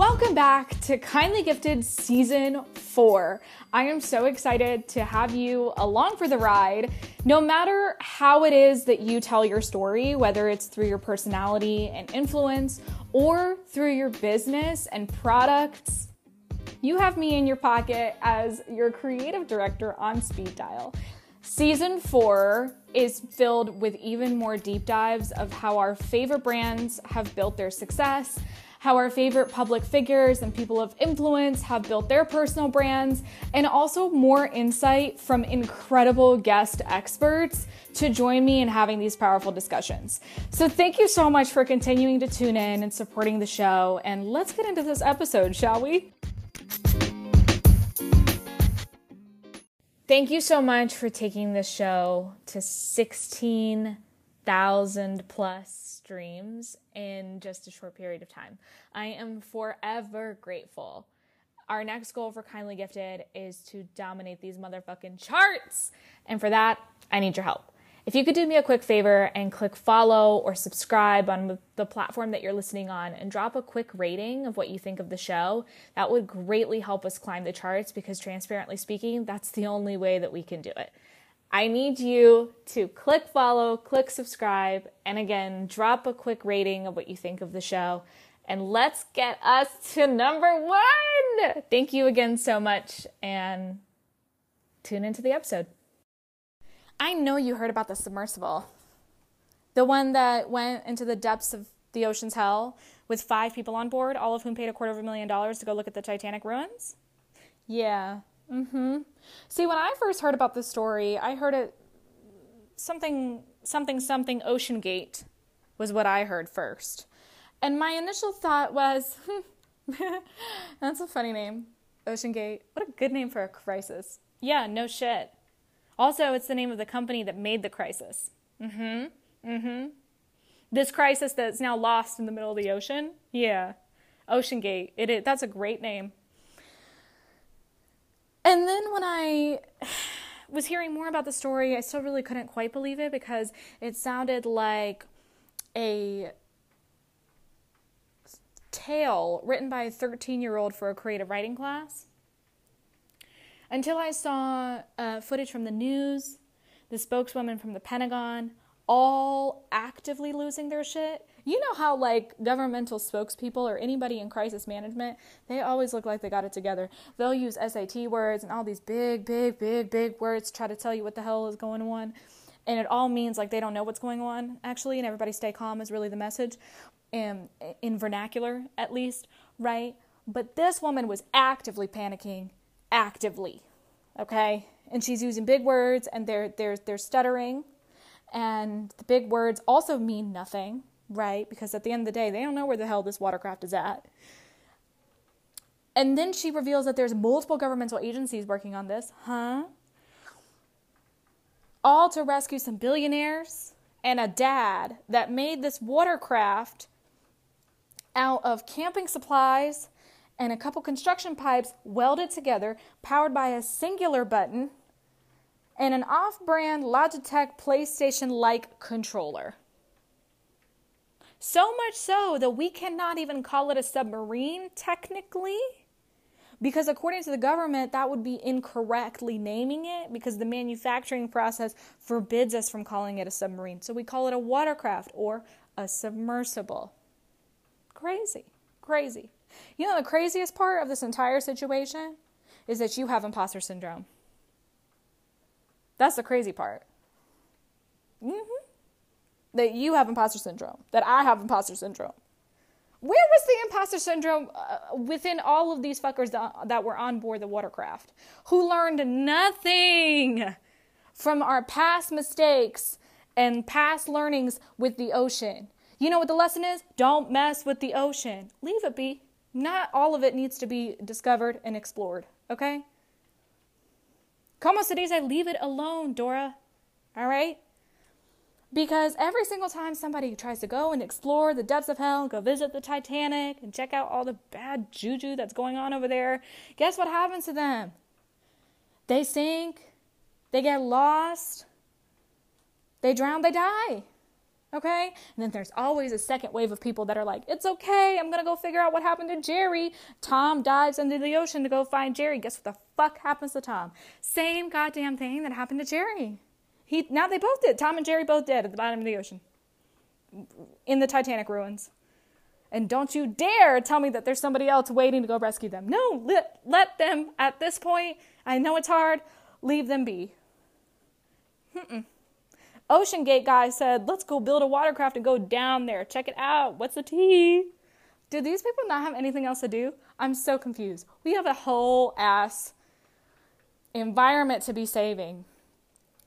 Welcome back to Kindly Gifted Season 4. I am so excited to have you along for the ride. No matter how it is that you tell your story, whether it's through your personality and influence or through your business and products, you have me in your pocket as your creative director on speed dial. Season 4 is filled with even more deep dives of how our favorite brands have built their success how our favorite public figures and people of influence have built their personal brands, and also more insight from incredible guest experts to join me in having these powerful discussions. So, thank you so much for continuing to tune in and supporting the show. And let's get into this episode, shall we? Thank you so much for taking this show to 16,000 plus streams in just a short period of time. I am forever grateful. Our next goal for Kindly Gifted is to dominate these motherfucking charts. And for that, I need your help. If you could do me a quick favor and click follow or subscribe on the platform that you're listening on and drop a quick rating of what you think of the show, that would greatly help us climb the charts because, transparently speaking, that's the only way that we can do it. I need you to click follow, click subscribe, and again, drop a quick rating of what you think of the show. And let's get us to number one. Thank you again so much, and tune into the episode. I know you heard about the submersible, the one that went into the depths of the ocean's hell with five people on board, all of whom paid a quarter of a million dollars to go look at the Titanic ruins. Yeah, Mm-hmm. See, when I first heard about this story, I heard it something something something Ocean Gate was what I heard first. And my initial thought was that's a funny name. Ocean Gate. What a good name for a crisis. Yeah, no shit. Also, it's the name of the company that made the crisis. Mm-hmm. Mm-hmm. This crisis that's now lost in the middle of the ocean. Yeah. Ocean Gate. It that's a great name. And then when I was hearing more about the story, I still really couldn't quite believe it because it sounded like a tale written by a 13 year old for a creative writing class. Until I saw uh, footage from the news, the spokeswoman from the Pentagon, all actively losing their shit. You know how like governmental spokespeople or anybody in crisis management they always look like they got it together. They'll use sat words and all these big big big big words try to tell you what the hell is going on. And it all means like they don't know what's going on actually and everybody stay calm is really the message in, in vernacular at least right? But this woman was actively panicking actively okay and she's using big words and they're they're they're stuttering and the big words also mean nothing right? Because at the end of the day, they don't know where the hell this watercraft is at. And then she reveals that there's multiple governmental agencies working on this, huh? All to rescue some billionaires and a dad that made this watercraft out of camping supplies and a couple construction pipes welded together, powered by a singular button and an off brand Logitech PlayStation like controller. So much so that we cannot even call it a submarine technically. Because according to the government, that would be incorrectly naming it because the manufacturing process forbids us from calling it a submarine. So we call it a watercraft or a submersible. Crazy. Crazy. You know, the craziest part of this entire situation is that you have imposter syndrome. That's the crazy part. Mm-hmm that you have imposter syndrome, that I have imposter syndrome. Where was the imposter syndrome uh, within all of these fuckers that, that were on board the watercraft who learned nothing from our past mistakes and past learnings with the ocean? You know what the lesson is? Don't mess with the ocean. Leave it be. Not all of it needs to be discovered and explored, okay? Como se dice, leave it alone, Dora. All right? Because every single time somebody tries to go and explore the depths of hell, go visit the Titanic and check out all the bad juju that's going on over there, guess what happens to them? They sink, they get lost, they drown, they die. Okay? And then there's always a second wave of people that are like, it's okay, I'm gonna go figure out what happened to Jerry. Tom dives into the ocean to go find Jerry. Guess what the fuck happens to Tom? Same goddamn thing that happened to Jerry. He now they both did. Tom and Jerry both dead at the bottom of the ocean. In the Titanic ruins. And don't you dare tell me that there's somebody else waiting to go rescue them. No, let, let them, at this point, I know it's hard, leave them be. Mm-mm. Ocean Gate guy said, let's go build a watercraft and go down there. Check it out. What's the tea? Do these people not have anything else to do? I'm so confused. We have a whole ass environment to be saving.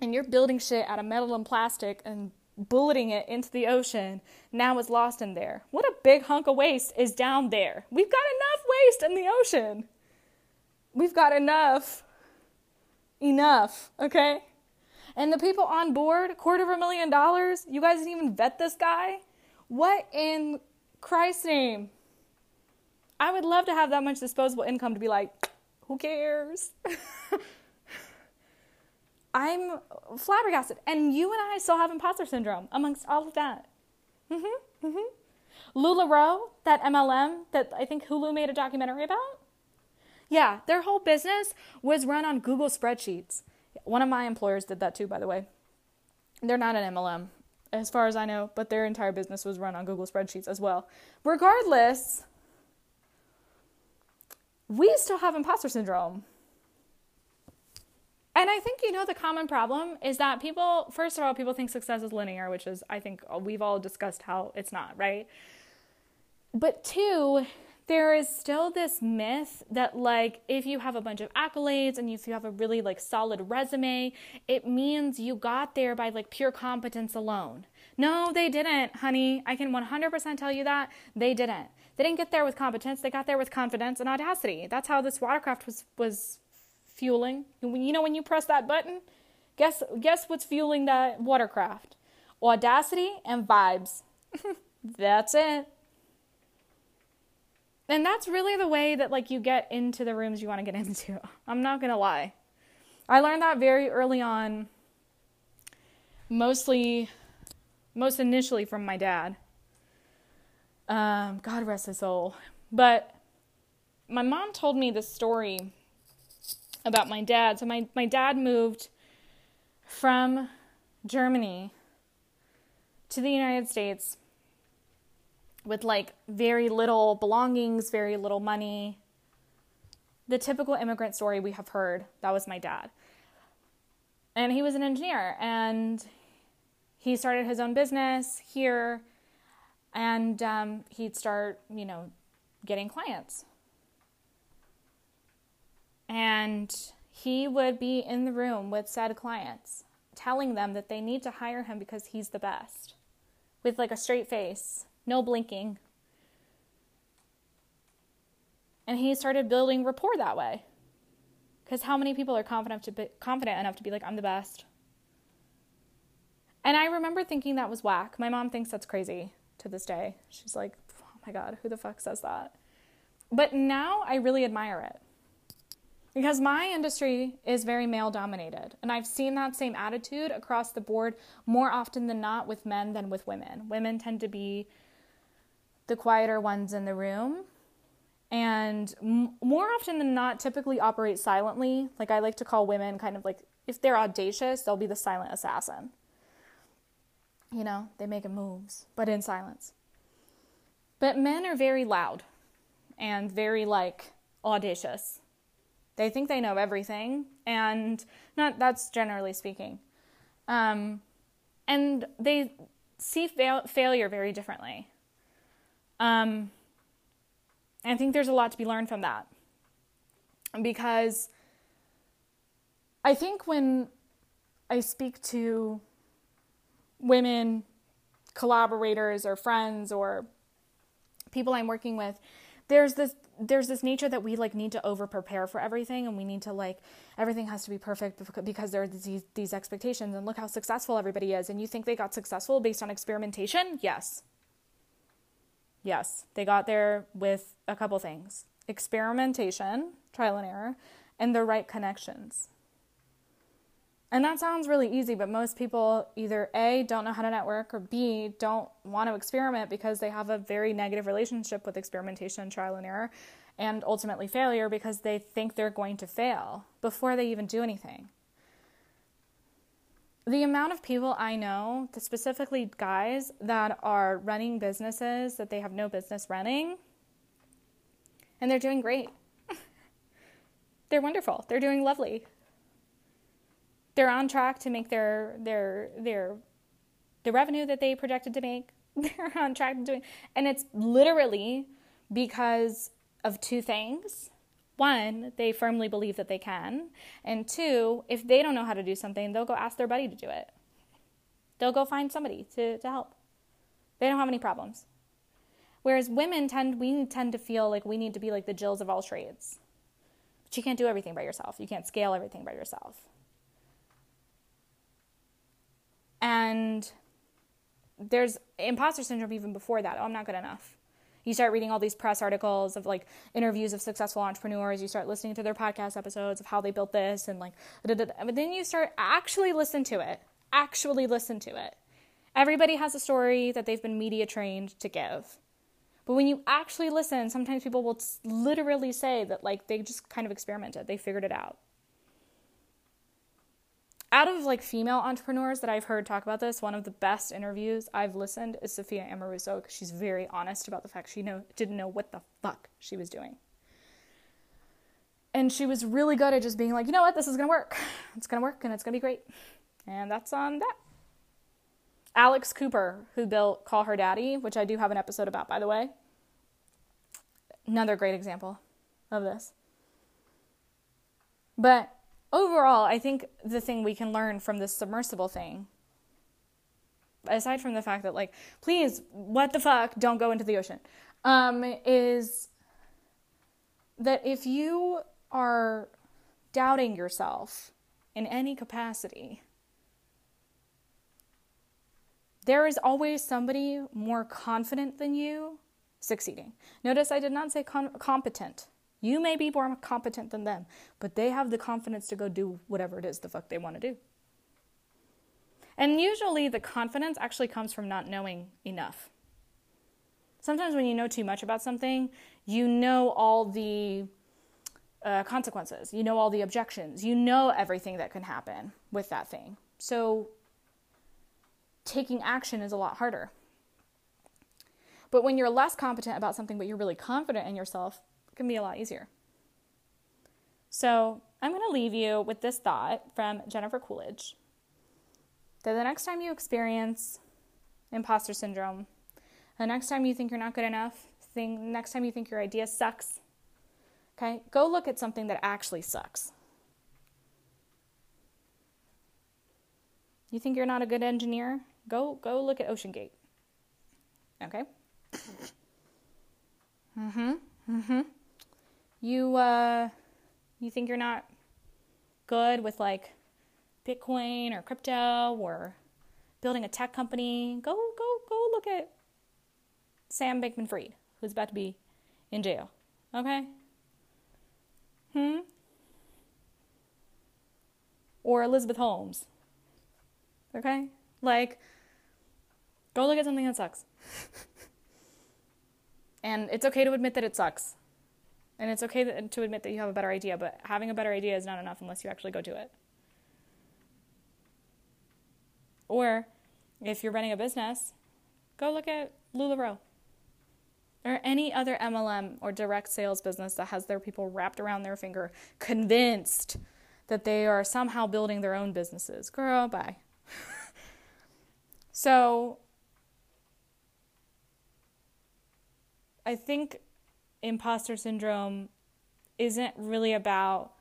And you're building shit out of metal and plastic and bulleting it into the ocean. Now it's lost in there. What a big hunk of waste is down there. We've got enough waste in the ocean. We've got enough. Enough, okay? And the people on board, quarter of a million dollars, you guys didn't even vet this guy? What in Christ's name? I would love to have that much disposable income to be like, who cares? I'm flabbergasted. And you and I still have imposter syndrome amongst all of that. Mm-hmm. Mm-hmm. LuLaRoe, that MLM that I think Hulu made a documentary about. Yeah, their whole business was run on Google spreadsheets. One of my employers did that too, by the way. They're not an MLM, as far as I know, but their entire business was run on Google spreadsheets as well. Regardless, we still have imposter syndrome. And I think, you know, the common problem is that people, first of all, people think success is linear, which is, I think, we've all discussed how it's not, right? But two, there is still this myth that, like, if you have a bunch of accolades and if you have a really, like, solid resume, it means you got there by, like, pure competence alone. No, they didn't, honey. I can 100% tell you that. They didn't. They didn't get there with competence. They got there with confidence and audacity. That's how this watercraft was, was fueling. You know when you press that button, guess guess what's fueling that watercraft? Audacity and vibes. that's it. And that's really the way that like you get into the rooms you want to get into. I'm not going to lie. I learned that very early on mostly most initially from my dad. Um, God rest his soul. But my mom told me this story about my dad. So my, my dad moved from Germany to the United States with like very little belongings, very little money. The typical immigrant story we have heard. That was my dad. And he was an engineer and he started his own business here and um, he'd start, you know, getting clients. And he would be in the room with said clients, telling them that they need to hire him because he's the best, with like a straight face, no blinking. And he started building rapport that way. Because how many people are confident to be, confident enough to be like, I'm the best? And I remember thinking that was whack. My mom thinks that's crazy to this day. She's like, oh my God, who the fuck says that? But now I really admire it because my industry is very male dominated and i've seen that same attitude across the board more often than not with men than with women women tend to be the quieter ones in the room. And m- more often than not typically operate silently. Like i like to call women kind of like if they're audacious they'll be the silent assassin. You know they make moves but in silence. But men are very loud and very like audacious. They think they know everything, and not that's generally speaking. Um, and they see fail- failure very differently. Um, I think there's a lot to be learned from that. Because I think when I speak to women, collaborators, or friends, or people I'm working with, there's this there's this nature that we like need to over prepare for everything and we need to like everything has to be perfect because there are these these expectations and look how successful everybody is and you think they got successful based on experimentation? Yes yes they got there with a couple things experimentation trial and error and the right connections And that sounds really easy, but most people either A, don't know how to network, or B, don't want to experiment because they have a very negative relationship with experimentation trial and error, and ultimately failure because they think they're going to fail before they even do anything. The amount of people I know, specifically guys, that are running businesses that they have no business running, and they're doing great. they're wonderful. They're doing lovely they're on track to make their their their the revenue that they projected to make. They're on track to doing, and it's literally because of two things. One, they firmly believe that they can, and two, if they don't know how to do something, they'll go ask their buddy to do it. They'll go find somebody to, to help. They don't have any problems. Whereas women tend, we tend to feel like we need to be like the Jills of all trades. But you can't do everything by yourself. You can't scale everything by yourself. And there's imposter syndrome even before that. Oh, I'm not good enough. You start reading all these press articles of like interviews of successful entrepreneurs. You start listening to their podcast episodes of how they built this and like, but then you start actually listen to it. Actually listen to it. Everybody has a story that they've been media trained to give. But when you actually listen, sometimes people will literally say that like they just kind of experimented, they figured it out out of like female entrepreneurs that I've heard talk about this, one of the best interviews I've listened is Sophia Amoruso because she's very honest about the fact she know, didn't know what the fuck she was doing. And she was really good at just being like, you know what, this is gonna work. It's gonna work and it's gonna be great. And that's on that. Alex Cooper, who built Call Her Daddy, which I do have an episode about, by the way. Another great example of this. But overall, I think the thing we can learn from this submersible thing, aside from the fact that, like, please, what the fuck, don't go into the ocean, um, is that if you are doubting yourself in any capacity, there is always somebody more confident than you succeeding. Notice I did not say com- competent. You may be more competent than them, but they have the confidence to go do whatever it is the fuck they want to do. And usually the confidence actually comes from not knowing enough. Sometimes when you know too much about something, you know all the uh, consequences, you know all the objections, you know everything that can happen with that thing. So taking action is a lot harder. But when you're less competent about something, but you're really confident in yourself, can be a lot easier. So I'm going to leave you with this thought from Jennifer Coolidge that the next time you experience imposter syndrome, the next time you think you're not good enough, think, next time you think your idea sucks, okay, go look at something that actually sucks. You think you're not a good engineer? Go go look at OceanGate. Okay? Mhm. Mhm you uh, you think you're not good with like Bitcoin or crypto or building a tech company, go go go look at Sam Bankman-Fried, who's about to be in jail. Okay? Hmm? Or Elizabeth Holmes. Okay? Like go look at something that sucks. and it's okay to admit that it sucks. And it's okay to admit that you have a better idea, but having a better idea is not enough unless you actually go do it. Or if you're running a business, go look at LuLaRoe or any other MLM or direct sales business that has their people wrapped around their finger, convinced that they are somehow building their own businesses. Girl, bye. so I think imposter syndrome isn't really about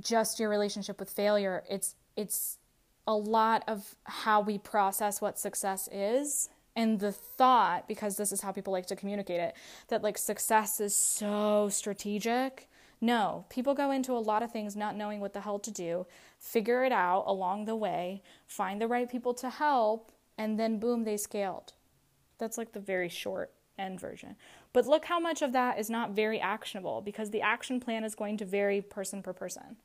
just your relationship with failure. It's it's a lot of how we process what success is and the thought because this is how people like to communicate it that like success is so strategic. No, people go into a lot of things not knowing what the hell to do, figure it out along the way, find the right people to help, and then boom, they scaled. That's like the very short end version. But look how much of that is not very actionable because the action plan is going to vary person per person.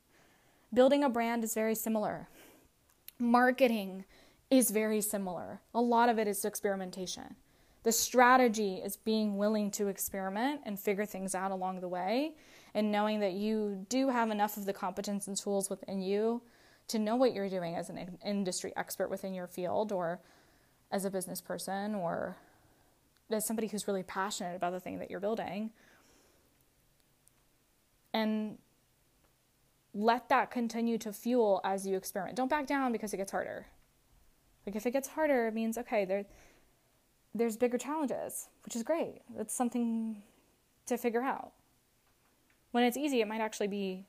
Building a brand is very similar. Marketing is very similar. A lot of it is experimentation. The strategy is being willing to experiment and figure things out along the way and knowing that you do have enough of the competence and tools within you to know what you're doing as an industry expert within your field or as a business person or as somebody who's really passionate about the thing that you're building. And let that continue to fuel as you experiment. Don't back down because it gets harder. Like if it gets harder, it means okay, there there's bigger challenges, which is great. That's something to figure out. When it's easy, it might actually be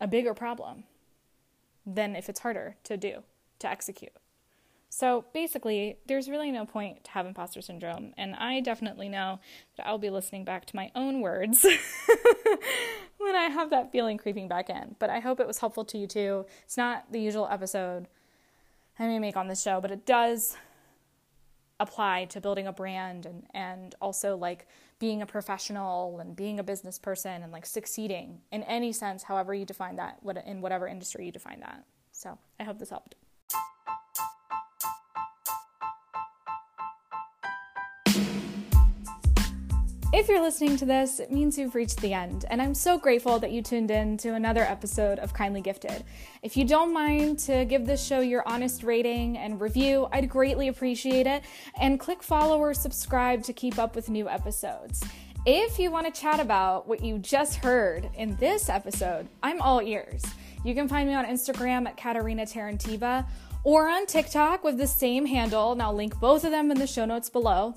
a bigger problem than if it's harder to do, to execute. So basically, there's really no point to have imposter syndrome. And I definitely know that I'll be listening back to my own words when I have that feeling creeping back in. But I hope it was helpful to you too. It's not the usual episode I may make on this show, but it does apply to building a brand and, and also like being a professional and being a business person and like succeeding in any sense, however you define that, in whatever industry you define that. So I hope this helped. If you're listening to this, it means you've reached the end, and I'm so grateful that you tuned in to another episode of Kindly Gifted. If you don't mind to give this show your honest rating and review, I'd greatly appreciate it, and click follow or subscribe to keep up with new episodes. If you want to chat about what you just heard in this episode, I'm all ears. You can find me on Instagram at Katarina Terentieva or on TikTok with the same handle, and I'll link both of them in the show notes below.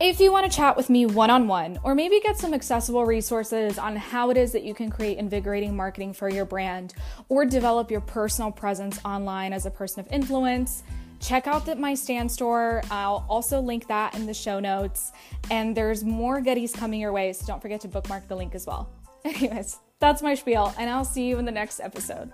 If you want to chat with me one on one, or maybe get some accessible resources on how it is that you can create invigorating marketing for your brand or develop your personal presence online as a person of influence, check out the, my Stan store. I'll also link that in the show notes. And there's more goodies coming your way, so don't forget to bookmark the link as well. Anyways, that's my spiel, and I'll see you in the next episode.